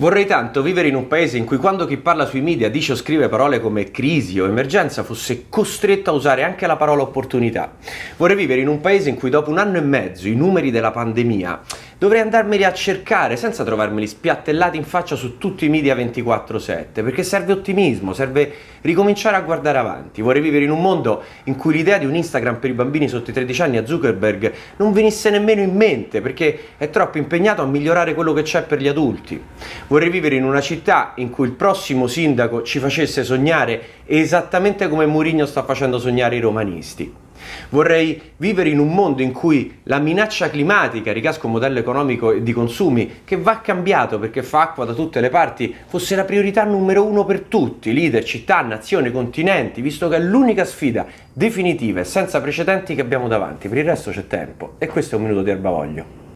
Vorrei tanto vivere in un paese in cui quando chi parla sui media dice o scrive parole come crisi o emergenza fosse costretto a usare anche la parola opportunità. Vorrei vivere in un paese in cui dopo un anno e mezzo i numeri della pandemia dovrei andarmeli a cercare senza trovarmeli spiattellati in faccia su tutti i media 24/7, perché serve ottimismo, serve ricominciare a guardare avanti. Vorrei vivere in un mondo in cui l'idea di un Instagram per i bambini sotto i 13 anni a Zuckerberg non venisse nemmeno in mente, perché è troppo impegnato a migliorare quello che c'è per gli adulti. Vorrei vivere in una città in cui il prossimo sindaco ci facesse sognare esattamente come Mourinho sta facendo sognare i romanisti. Vorrei vivere in un mondo in cui la minaccia climatica, ricasco un modello economico e di consumi che va cambiato perché fa acqua da tutte le parti, fosse la priorità numero uno per tutti, leader, città, nazioni, continenti, visto che è l'unica sfida definitiva e senza precedenti che abbiamo davanti. Per il resto c'è tempo e questo è un minuto di erbavoglio.